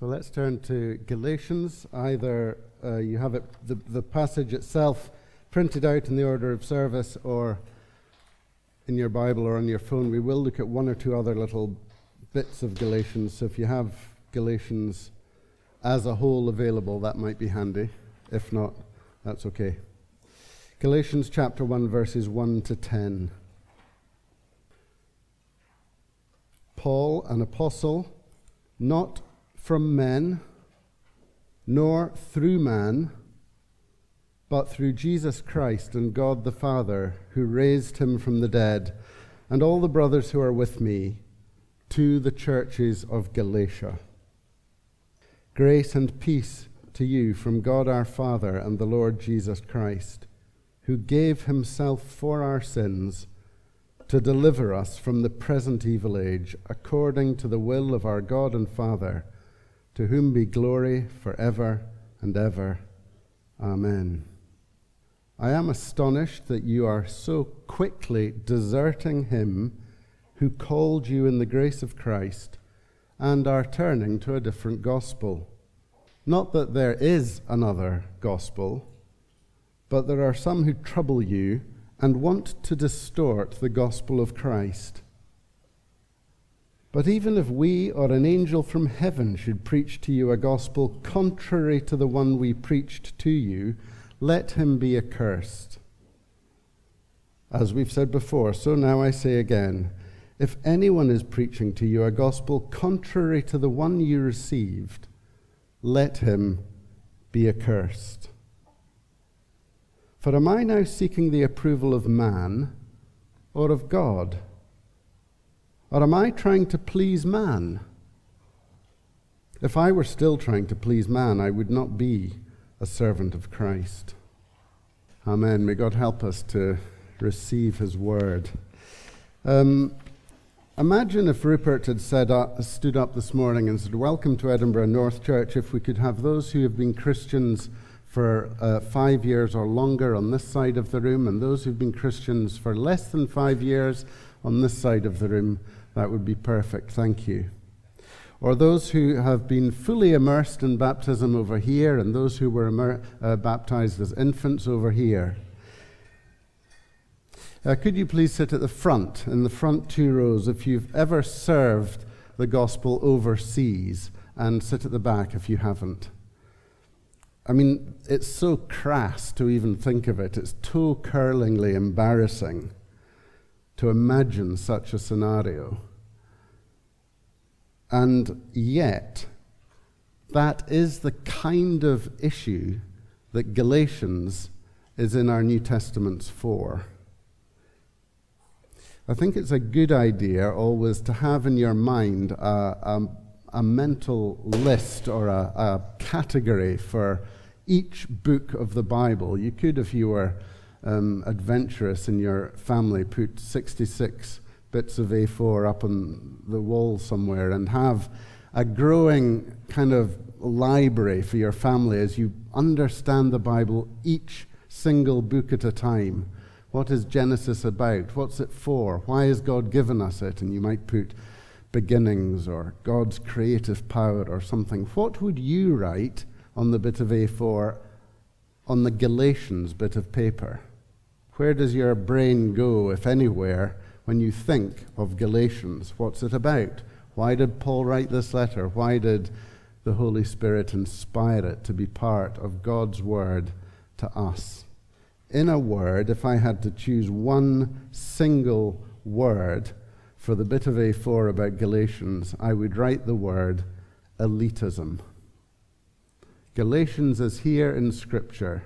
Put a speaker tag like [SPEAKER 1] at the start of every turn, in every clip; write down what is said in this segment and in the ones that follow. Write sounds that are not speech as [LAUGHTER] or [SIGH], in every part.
[SPEAKER 1] So let's turn to Galatians. Either uh, you have it, the, the passage itself printed out in the order of service or in your Bible or on your phone. We will look at one or two other little bits of Galatians. So if you have Galatians as a whole available, that might be handy. If not, that's okay. Galatians chapter 1, verses 1 to 10. Paul, an apostle, not from men, nor through man, but through Jesus Christ and God the Father, who raised him from the dead, and all the brothers who are with me, to the churches of Galatia. Grace and peace to you from God our Father and the Lord Jesus Christ, who gave himself for our sins to deliver us from the present evil age, according to the will of our God and Father to whom be glory forever and ever. Amen. I am astonished that you are so quickly deserting him who called you in the grace of Christ and are turning to a different gospel. Not that there is another gospel, but there are some who trouble you and want to distort the gospel of Christ. But even if we or an angel from heaven should preach to you a gospel contrary to the one we preached to you, let him be accursed. As we've said before, so now I say again if anyone is preaching to you a gospel contrary to the one you received, let him be accursed. For am I now seeking the approval of man or of God? Or am I trying to please man? If I were still trying to please man, I would not be a servant of Christ. Amen. May God help us to receive his word. Um, imagine if Rupert had said, uh, stood up this morning and said, Welcome to Edinburgh North Church. If we could have those who have been Christians for uh, five years or longer on this side of the room, and those who've been Christians for less than five years on this side of the room, that would be perfect. Thank you. Or those who have been fully immersed in baptism over here, and those who were immer- uh, baptized as infants over here. Uh, could you please sit at the front, in the front two rows, if you've ever served the gospel overseas, and sit at the back if you haven't? I mean, it's so crass to even think of it. It's toe curlingly embarrassing to imagine such a scenario. And yet, that is the kind of issue that Galatians is in our New Testaments for. I think it's a good idea always to have in your mind a, a, a mental list or a, a, category for each book of the Bible. You could, if you were um, adventurous in your family, put 66 bits of A4 up on the wall somewhere and have a growing kind of library for your family as you understand the Bible each single book at a time. What is Genesis about? What's it for? Why has God given us it? And you might put beginnings or God's creative power or something. What would you write on the bit of A4 on the Galatians bit of paper? Where does your brain go, if anywhere, when you think of Galatians? What's it about? Why did Paul write this letter? Why did the Holy Spirit inspire it to be part of God's word to us? In a word, if I had to choose one single word for the bit of A4 about Galatians, I would write the word elitism. Galatians is here in Scripture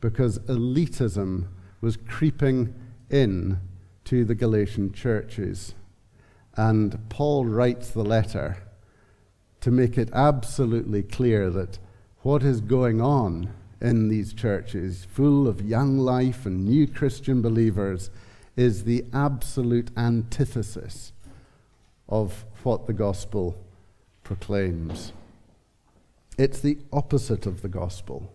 [SPEAKER 1] because elitism was creeping in to the Galatian churches. And Paul writes the letter to make it absolutely clear that what is going on in these churches, full of young life and new Christian believers, is the absolute antithesis of what the gospel proclaims. It's the opposite of the gospel.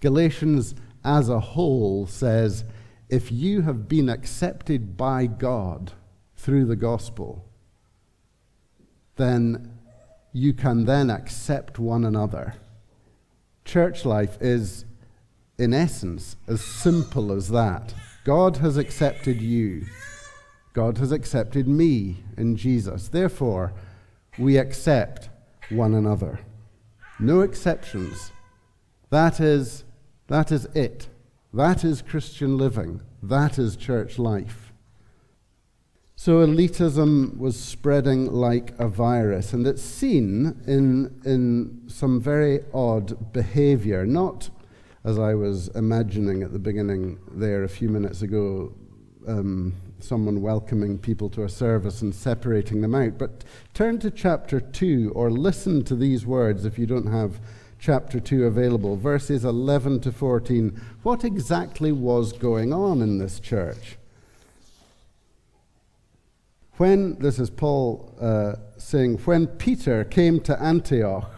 [SPEAKER 1] Galatians as a whole says if you have been accepted by God through the gospel, then you can then accept one another. Church life is, in essence, as simple as that. God has accepted you. God has accepted me in Jesus. Therefore, we accept one another. No exceptions. That is, that is it. That is Christian living. That is church life. So elitism was spreading like a virus, and it's seen in, in some very odd behavior, not as I was imagining at the beginning there a few minutes ago, um, someone welcoming people to a service and separating them out. But turn to chapter 2 or listen to these words if you don't have chapter 2 available, verses 11 to 14. What exactly was going on in this church? When, this is Paul uh, saying, when Peter came to Antioch,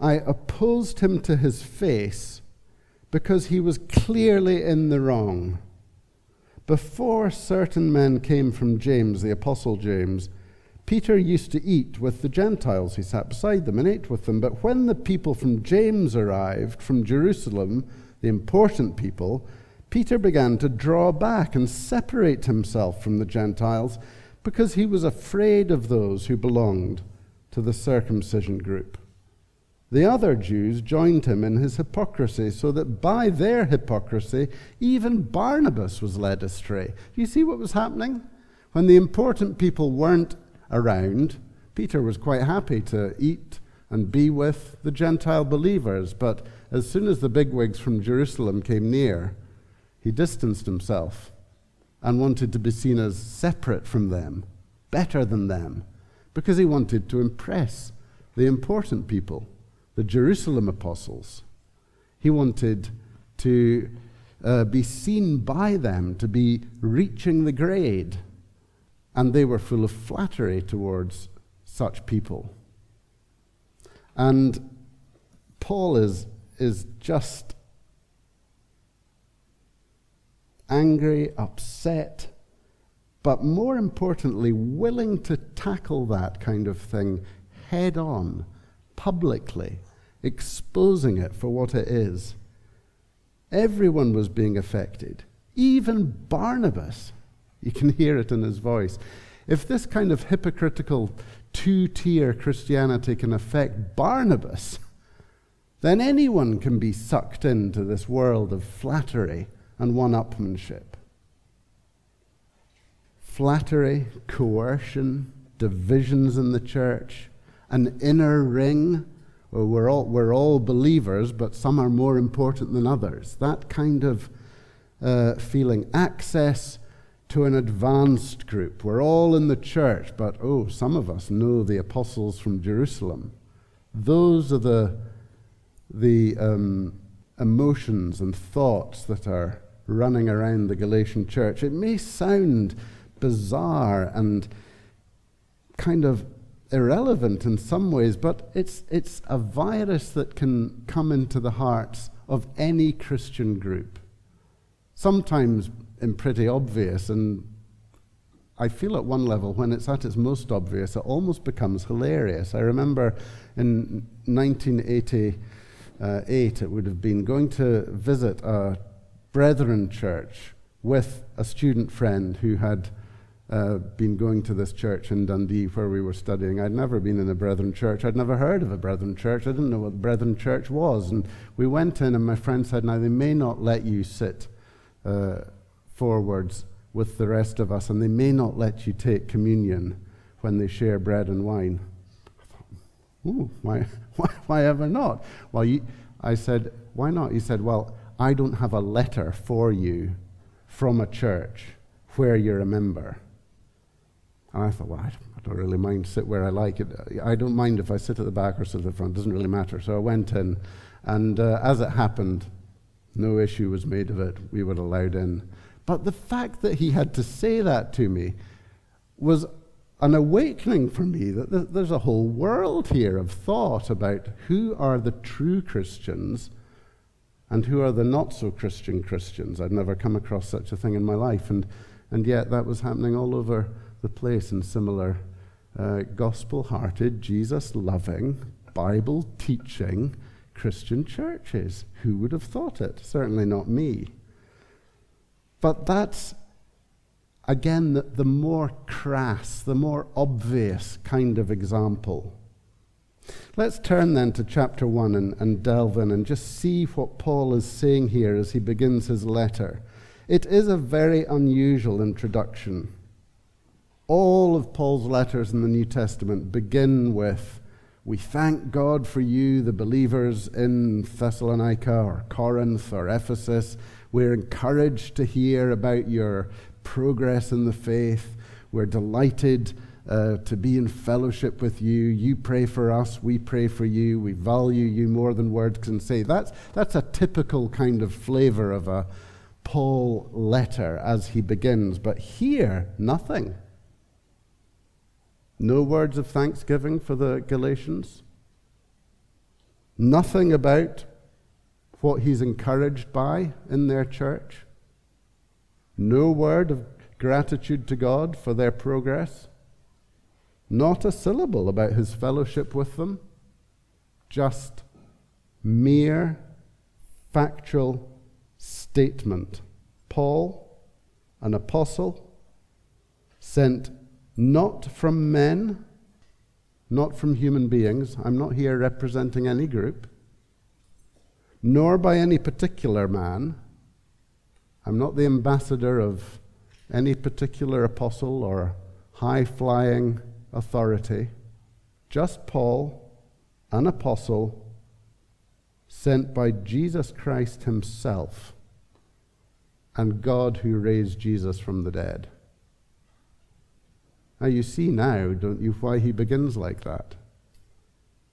[SPEAKER 1] I opposed him to his face because he was clearly in the wrong. Before certain men came from James, the Apostle James, Peter used to eat with the Gentiles. He sat beside them and ate with them. But when the people from James arrived from Jerusalem, the important people, Peter began to draw back and separate himself from the Gentiles because he was afraid of those who belonged to the circumcision group. The other Jews joined him in his hypocrisy, so that by their hypocrisy, even Barnabas was led astray. Do you see what was happening? When the important people weren't around, Peter was quite happy to eat and be with the Gentile believers, but as soon as the bigwigs from Jerusalem came near, he distanced himself and wanted to be seen as separate from them, better than them, because he wanted to impress the important people, the Jerusalem apostles. He wanted to uh, be seen by them, to be reaching the grade. And they were full of flattery towards such people. And Paul is, is just angry, upset, but more importantly, willing to tackle that kind of thing head on, publicly, exposing it for what it is. Everyone was being affected, even Barnabas. You can hear it in his voice. If this kind of hypocritical two tier Christianity can affect Barnabas, then anyone can be sucked into this world of flattery and one upmanship. Flattery, coercion, divisions in the church, an inner ring where we're all, we're all believers, but some are more important than others. That kind of uh, feeling. Access to an advanced group. We're all in the church, but oh, some of us know the apostles from Jerusalem. Those are the, the um, emotions and thoughts that are running around the Galatian church. It may sound bizarre and kind of irrelevant in some ways, but it's, it's a virus that can come into the hearts of any Christian group. Sometimes in pretty obvious, and I feel at one level when it's at its most obvious, it almost becomes hilarious. I remember in 1988, it would have been going to visit a Brethren Church with a student friend who had uh, been going to this church in Dundee where we were studying. I'd never been in a Brethren Church. I'd never heard of a Brethren Church. I didn't know what Brethren Church was. And we went in, and my friend said, Now, they may not let you sit uh, forwards with the rest of us, and they may not let you take communion when they share bread and wine. I thought, why, [LAUGHS] why, why ever not? Well, you, I said, Why not? He said, Well, I don't have a letter for you from a church where you're a member. And I thought, well, I don't really mind sit where I like it. I don't mind if I sit at the back or sit at the front. It doesn't really matter. So I went in, and uh, as it happened, no issue was made of it. We were allowed in. But the fact that he had to say that to me was an awakening for me that there's a whole world here of thought about who are the true Christians and who are the not so Christian Christians. I'd never come across such a thing in my life, and, and yet that was happening all over the place in similar uh, gospel hearted, Jesus loving, Bible teaching Christian churches. Who would have thought it? Certainly not me. But that's, again, the, the more crass, the more obvious kind of example. Let's turn then to chapter 1 and, and delve in and just see what Paul is saying here as he begins his letter. It is a very unusual introduction. All of Paul's letters in the New Testament begin with, We thank God for you, the believers in Thessalonica or Corinth or Ephesus. We're encouraged to hear about your progress in the faith. We're delighted uh, to be in fellowship with you. You pray for us, we pray for you. We value you more than words can say. That's, that's a typical kind of flavor of a Paul letter as he begins. But here, nothing. No words of thanksgiving for the Galatians. Nothing about what he's encouraged by in their church. No word of gratitude to God for their progress. Not a syllable about his fellowship with them. Just mere factual statement. Paul, an apostle, sent not from men, not from human beings. I'm not here representing any group, nor by any particular man. I'm not the ambassador of any particular apostle or high flying authority. Just Paul, an apostle, sent by Jesus Christ Himself and God who raised Jesus from the dead. Now, you see now, don't you, why he begins like that?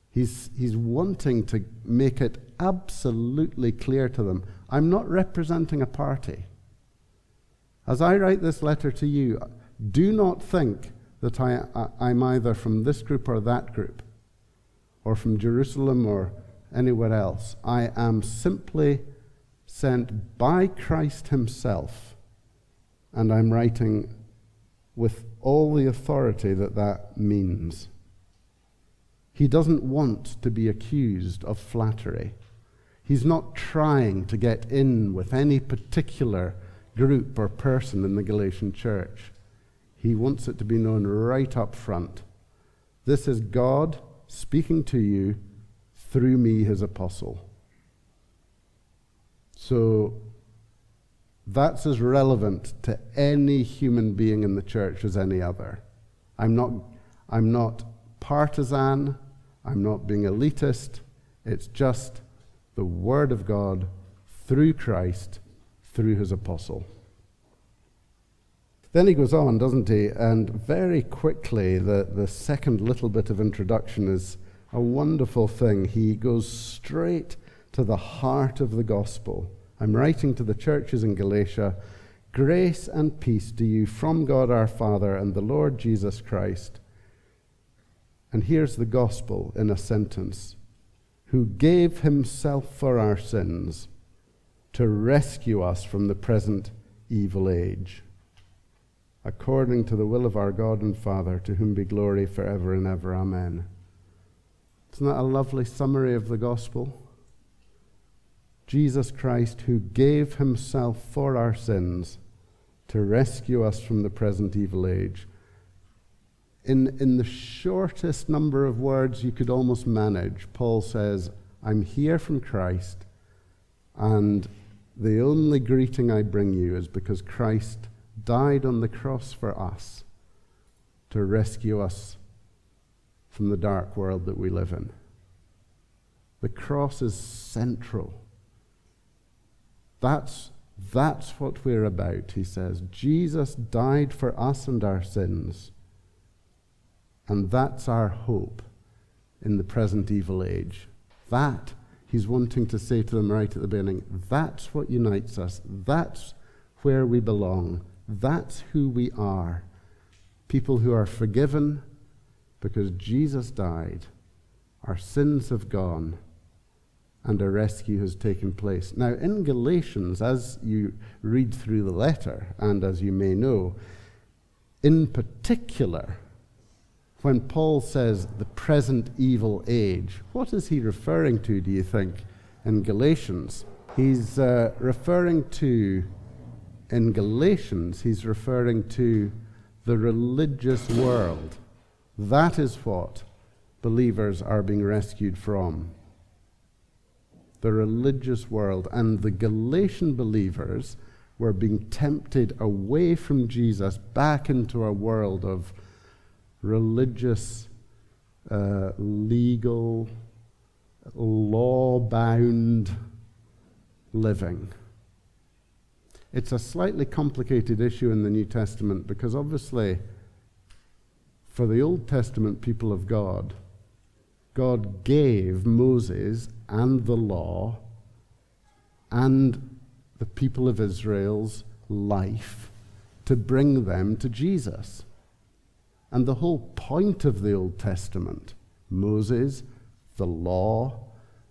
[SPEAKER 1] He's, he's wanting to make it absolutely clear to them I'm not representing a party. As I write this letter to you, do not think that I, I, am either from this group or that group, or from Jerusalem or anywhere else. I am simply sent by Christ Himself, and I'm writing with all the authority that that means. He doesn't want to be accused of flattery. He's not trying to get in with any particular group or person in the Galatian church. He wants it to be known right up front. This is God speaking to you through me, his apostle. So that's as relevant to any human being in the church as any other. I'm not, I'm not partisan, I'm not being elitist. It's just the Word of God through Christ, through his apostle. Then he goes on, doesn't he? And very quickly, the, the second little bit of introduction is a wonderful thing. He goes straight to the heart of the gospel. I'm writing to the churches in Galatia Grace and peace to you from God our Father and the Lord Jesus Christ. And here's the gospel in a sentence who gave himself for our sins to rescue us from the present evil age, according to the will of our God and Father, to whom be glory forever and ever. Amen. Isn't that a lovely summary of the gospel? Jesus Christ, who gave himself for our sins to rescue us from the present evil age. In, in the shortest number of words you could almost manage, Paul says, I'm here from Christ, and the only greeting I bring you is because Christ died on the cross for us to rescue us from the dark world that we live in. The cross is central that's, that's what we're about, he says. Jesus died for us and our sins. And that's our hope in the present evil age. That, he's wanting to say to them right at the beginning, that's what unites us. That's where we belong. That's who we are. People who are forgiven because Jesus died. Our sins have gone and a rescue has taken place. Now, in Galatians, as you read through the letter, and as you may know, in particular, when Paul says the present evil age, what is he referring to, do you think, in Galatians? He's uh, referring to, in Galatians, he's referring to the religious world. That is what believers are being rescued from. The religious world. And the Galatian believers were being tempted away from Jesus back into a world of religious, uh, legal, law bound living. It's a slightly complicated issue in the New Testament because obviously, for the Old Testament people of God, God gave Moses and the law and the people of Israel's life to bring them to Jesus. And the whole point of the Old Testament, Moses, the law,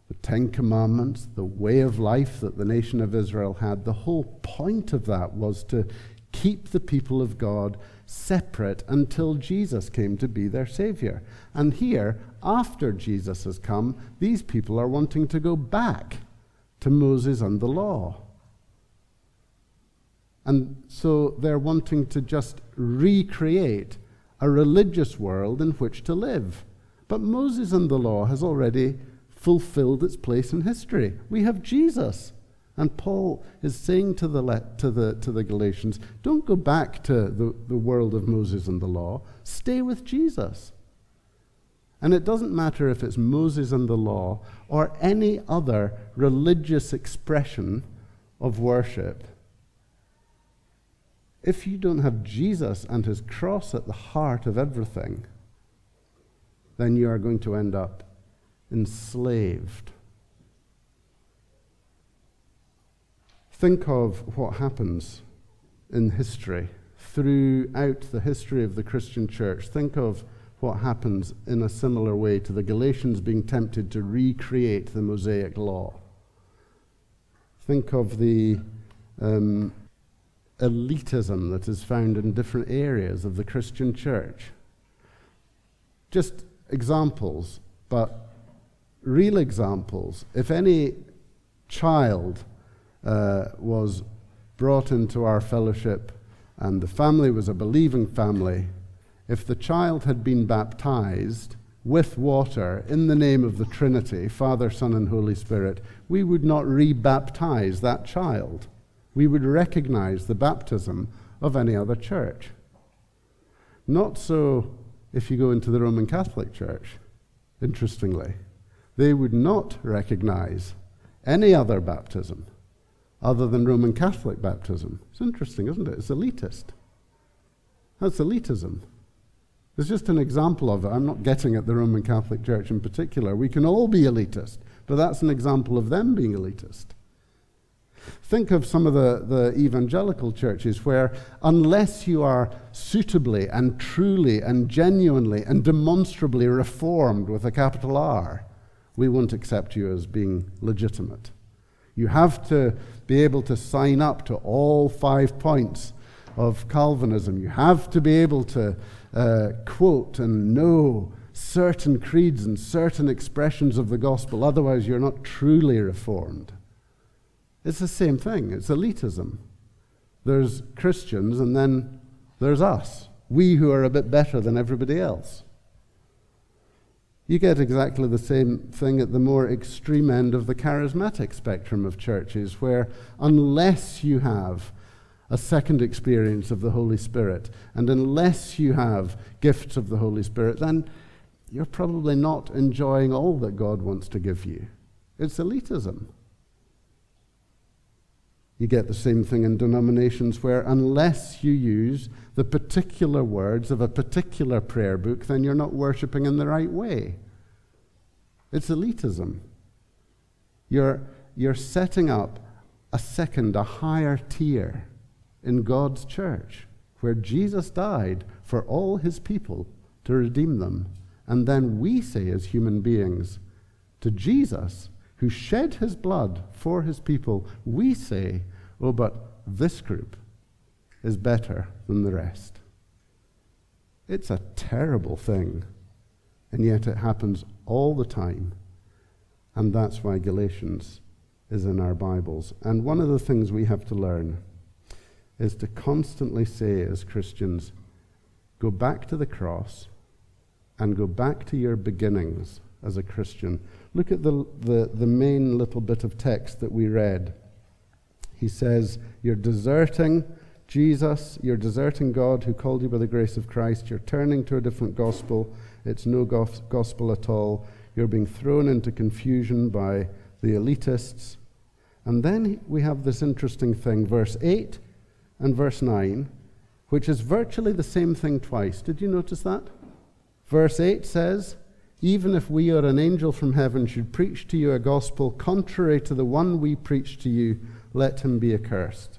[SPEAKER 1] the Ten Commandments, the way of life that the nation of Israel had, the whole point of that was to keep the people of God separate until Jesus came to be their Savior. And here, after Jesus has come, these people are wanting to go back to Moses and the law. And so they're wanting to just recreate a religious world in which to live. But Moses and the law has already fulfilled its place in history. We have Jesus. And Paul is saying to the, to the, to the Galatians, don't go back to the, the world of Moses and the law, stay with Jesus. And it doesn't matter if it's Moses and the law or any other religious expression of worship if you don't have Jesus and his cross at the heart of everything, then you are going to end up enslaved. Think of what happens in history, throughout the history of the Christian church. Think of what happens in a similar way to the Galatians being tempted to recreate the Mosaic law. Think of the um, elitism that is found in different areas of the Christian church. Just examples, but real examples. If any child uh, was brought into our fellowship and the family was a believing family, if the child had been baptized with water in the name of the Trinity, Father, Son, and Holy Spirit, we would not rebaptize that child we would recognize the baptism of any other church. Not so if you go into the Roman Catholic Church, interestingly. They would not recognize any other baptism other than Roman Catholic baptism. It's interesting, isn't it? It's elitist. That's elitism. It's just an example of it. I'm not getting at the Roman Catholic Church in particular. We can all be elitist, but that's an example of them being elitist. Think of some of the, the evangelical churches where, unless you are suitably and truly and genuinely and demonstrably reformed with a capital R, we won't accept you as being legitimate. You have to be able to sign up to all five points of Calvinism. You have to be able to uh, quote and know certain creeds and certain expressions of the gospel, otherwise, you're not truly reformed. It's the same thing, it's elitism. There's Christians, and then there's us, we who are a bit better than everybody else. You get exactly the same thing at the more extreme end of the charismatic spectrum of churches, where unless you have a second experience of the Holy Spirit, and unless you have gifts of the Holy Spirit, then you're probably not enjoying all that God wants to give you. It's elitism. You get the same thing in denominations where, unless you use the particular words of a particular prayer book, then you're not worshipping in the right way. It's elitism. You're, you're setting up a second, a higher tier in God's church where Jesus died for all his people to redeem them. And then we say, as human beings, to Jesus, who shed his blood for his people, we say, Oh, but this group is better than the rest. It's a terrible thing. And yet it happens all the time. And that's why Galatians is in our Bibles. And one of the things we have to learn is to constantly say as Christians, go back to the cross and go back to your beginnings as a Christian. Look at the, the, the main little bit of text that we read. He says, You're deserting Jesus, you're deserting God who called you by the grace of Christ, you're turning to a different gospel. It's no gospel at all. You're being thrown into confusion by the elitists. And then we have this interesting thing, verse 8 and verse 9, which is virtually the same thing twice. Did you notice that? Verse 8 says, Even if we or an angel from heaven should preach to you a gospel contrary to the one we preach to you, let him be accursed.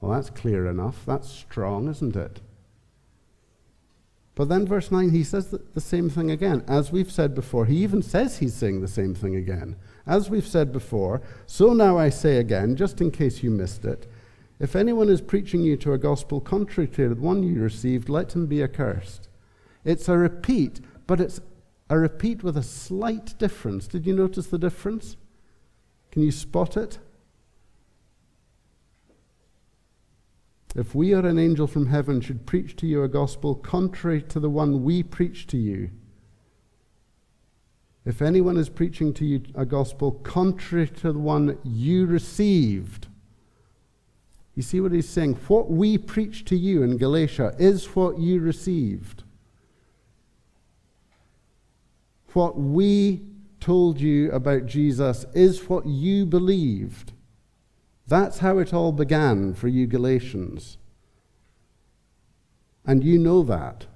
[SPEAKER 1] Well, that's clear enough. That's strong, isn't it? But then, verse 9, he says the same thing again. As we've said before, he even says he's saying the same thing again. As we've said before, so now I say again, just in case you missed it, if anyone is preaching you to a gospel contrary to the one you received, let him be accursed. It's a repeat, but it's a repeat with a slight difference. Did you notice the difference? Can you spot it? If we or an angel from heaven should preach to you a gospel contrary to the one we preach to you, if anyone is preaching to you a gospel contrary to the one you received, you see what he's saying? What we preach to you in Galatia is what you received. What we told you about Jesus is what you believed. That's how it all began for you Galatians. And you know that.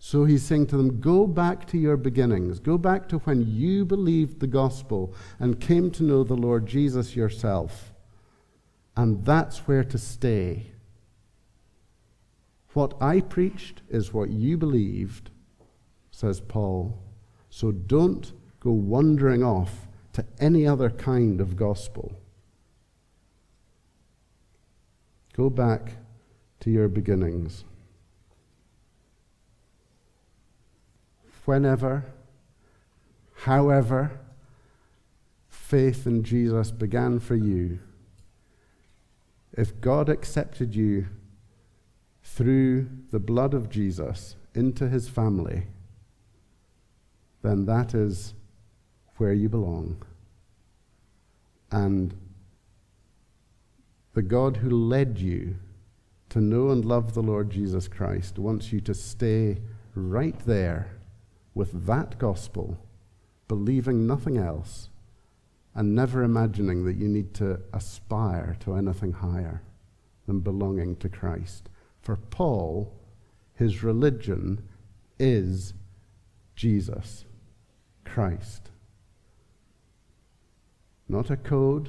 [SPEAKER 1] So he's saying to them, Go back to your beginnings. Go back to when you believed the gospel and came to know the Lord Jesus yourself. And that's where to stay. What I preached is what you believed, says Paul. So don't go wandering off to any other kind of gospel. Go back to your beginnings. Whenever, however, faith in Jesus began for you, if God accepted you through the blood of Jesus into his family, then that is where you belong. And the God who led you to know and love the Lord Jesus Christ wants you to stay right there with that gospel, believing nothing else, and never imagining that you need to aspire to anything higher than belonging to Christ. For Paul, his religion is Jesus, Christ. Not a code,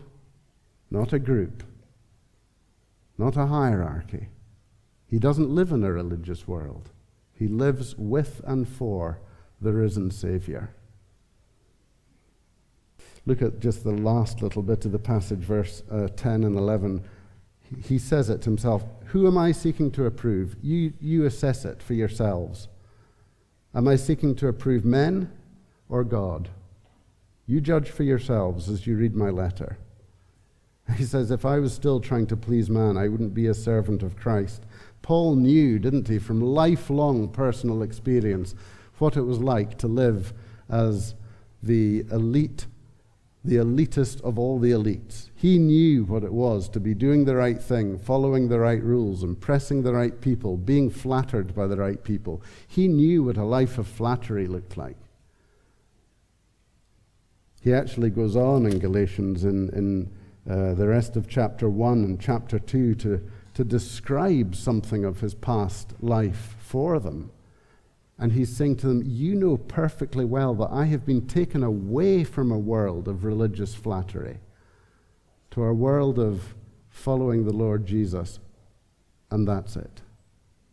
[SPEAKER 1] not a group not a hierarchy. He doesn't live in a religious world, he lives with and for the risen Savior. Look at just the last little bit of the passage, verse uh, 10 and 11. He says it to himself Who am I seeking to approve? You, you assess it for yourselves. Am I seeking to approve men or God? You judge for yourselves as you read my letter. [LAUGHS] He says, If I was still trying to please man, I wouldn't be a servant of Christ. Paul knew, didn't he, from lifelong personal experience, what it was like to live as the elite, the elitist of all the elites. He knew what it was to be doing the right thing, following the right rules, impressing the right people, being flattered by the right people. He knew what a life of flattery looked like. He actually goes on in Galatians in, in uh, the rest of chapter 1 and chapter 2 to, to describe something of his past life for them. And he's saying to them, You know perfectly well that I have been taken away from a world of religious flattery to a world of following the Lord Jesus. And that's it.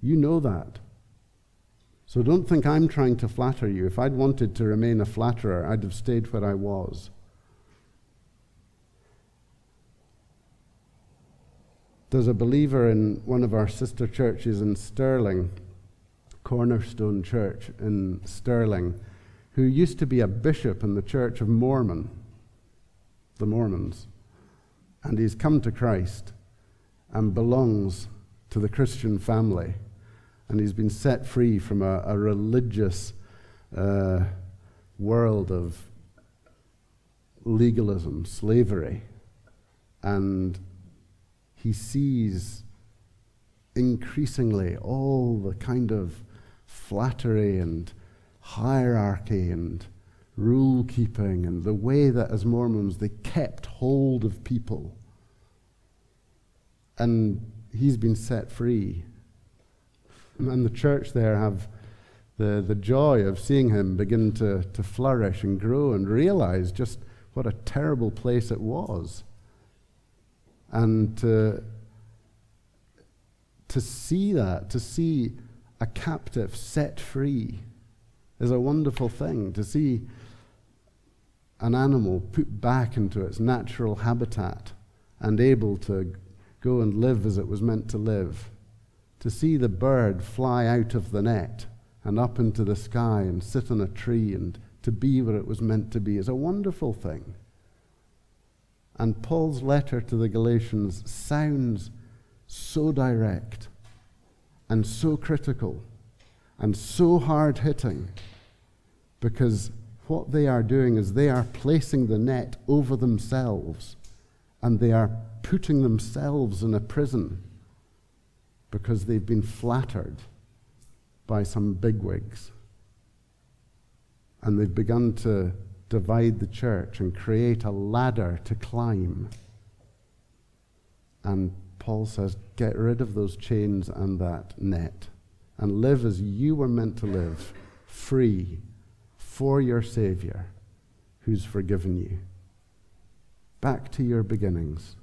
[SPEAKER 1] You know that. So don't think I'm trying to flatter you. If I'd wanted to remain a flatterer, I'd have stayed where I was. There's a believer in one of our sister churches in Stirling Cornerstone Church in Stirling, who used to be a bishop in the Church of Mormon, the Mormons. And he's come to Christ and belongs to the Christian family. And he's been set free from a, a religious uh, world of legalism, slavery. And he sees increasingly all the kind of flattery and hierarchy and rule keeping and the way that as Mormons they kept hold of people. And he's been set free. And the church there have the, the joy of seeing him begin to, to flourish and grow and realize just what a terrible place it was. And to, to see that, to see a captive set free, is a wonderful thing. To see an animal put back into its natural habitat and able to go and live as it was meant to live. To see the bird fly out of the net and up into the sky and sit on a tree and to be where it was meant to be is a wonderful thing. And Paul's letter to the Galatians sounds so direct and so critical and so hard hitting because what they are doing is they are placing the net over themselves and they are putting themselves in a prison because they've been flattered by some bigwigs. And they've begun to divide the church and create a ladder to climb. And Paul says, get rid of those chains and that net and live as you were meant to live, free for your Savior who's forgiven you. Back to your beginnings.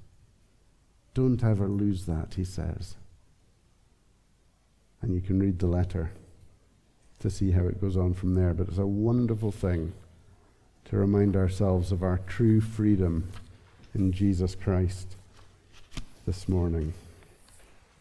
[SPEAKER 1] Don't ever lose that, he says. And you can read the letter to see how it goes on from there. But it's a wonderful thing to remind ourselves of our true freedom in Jesus Christ this morning.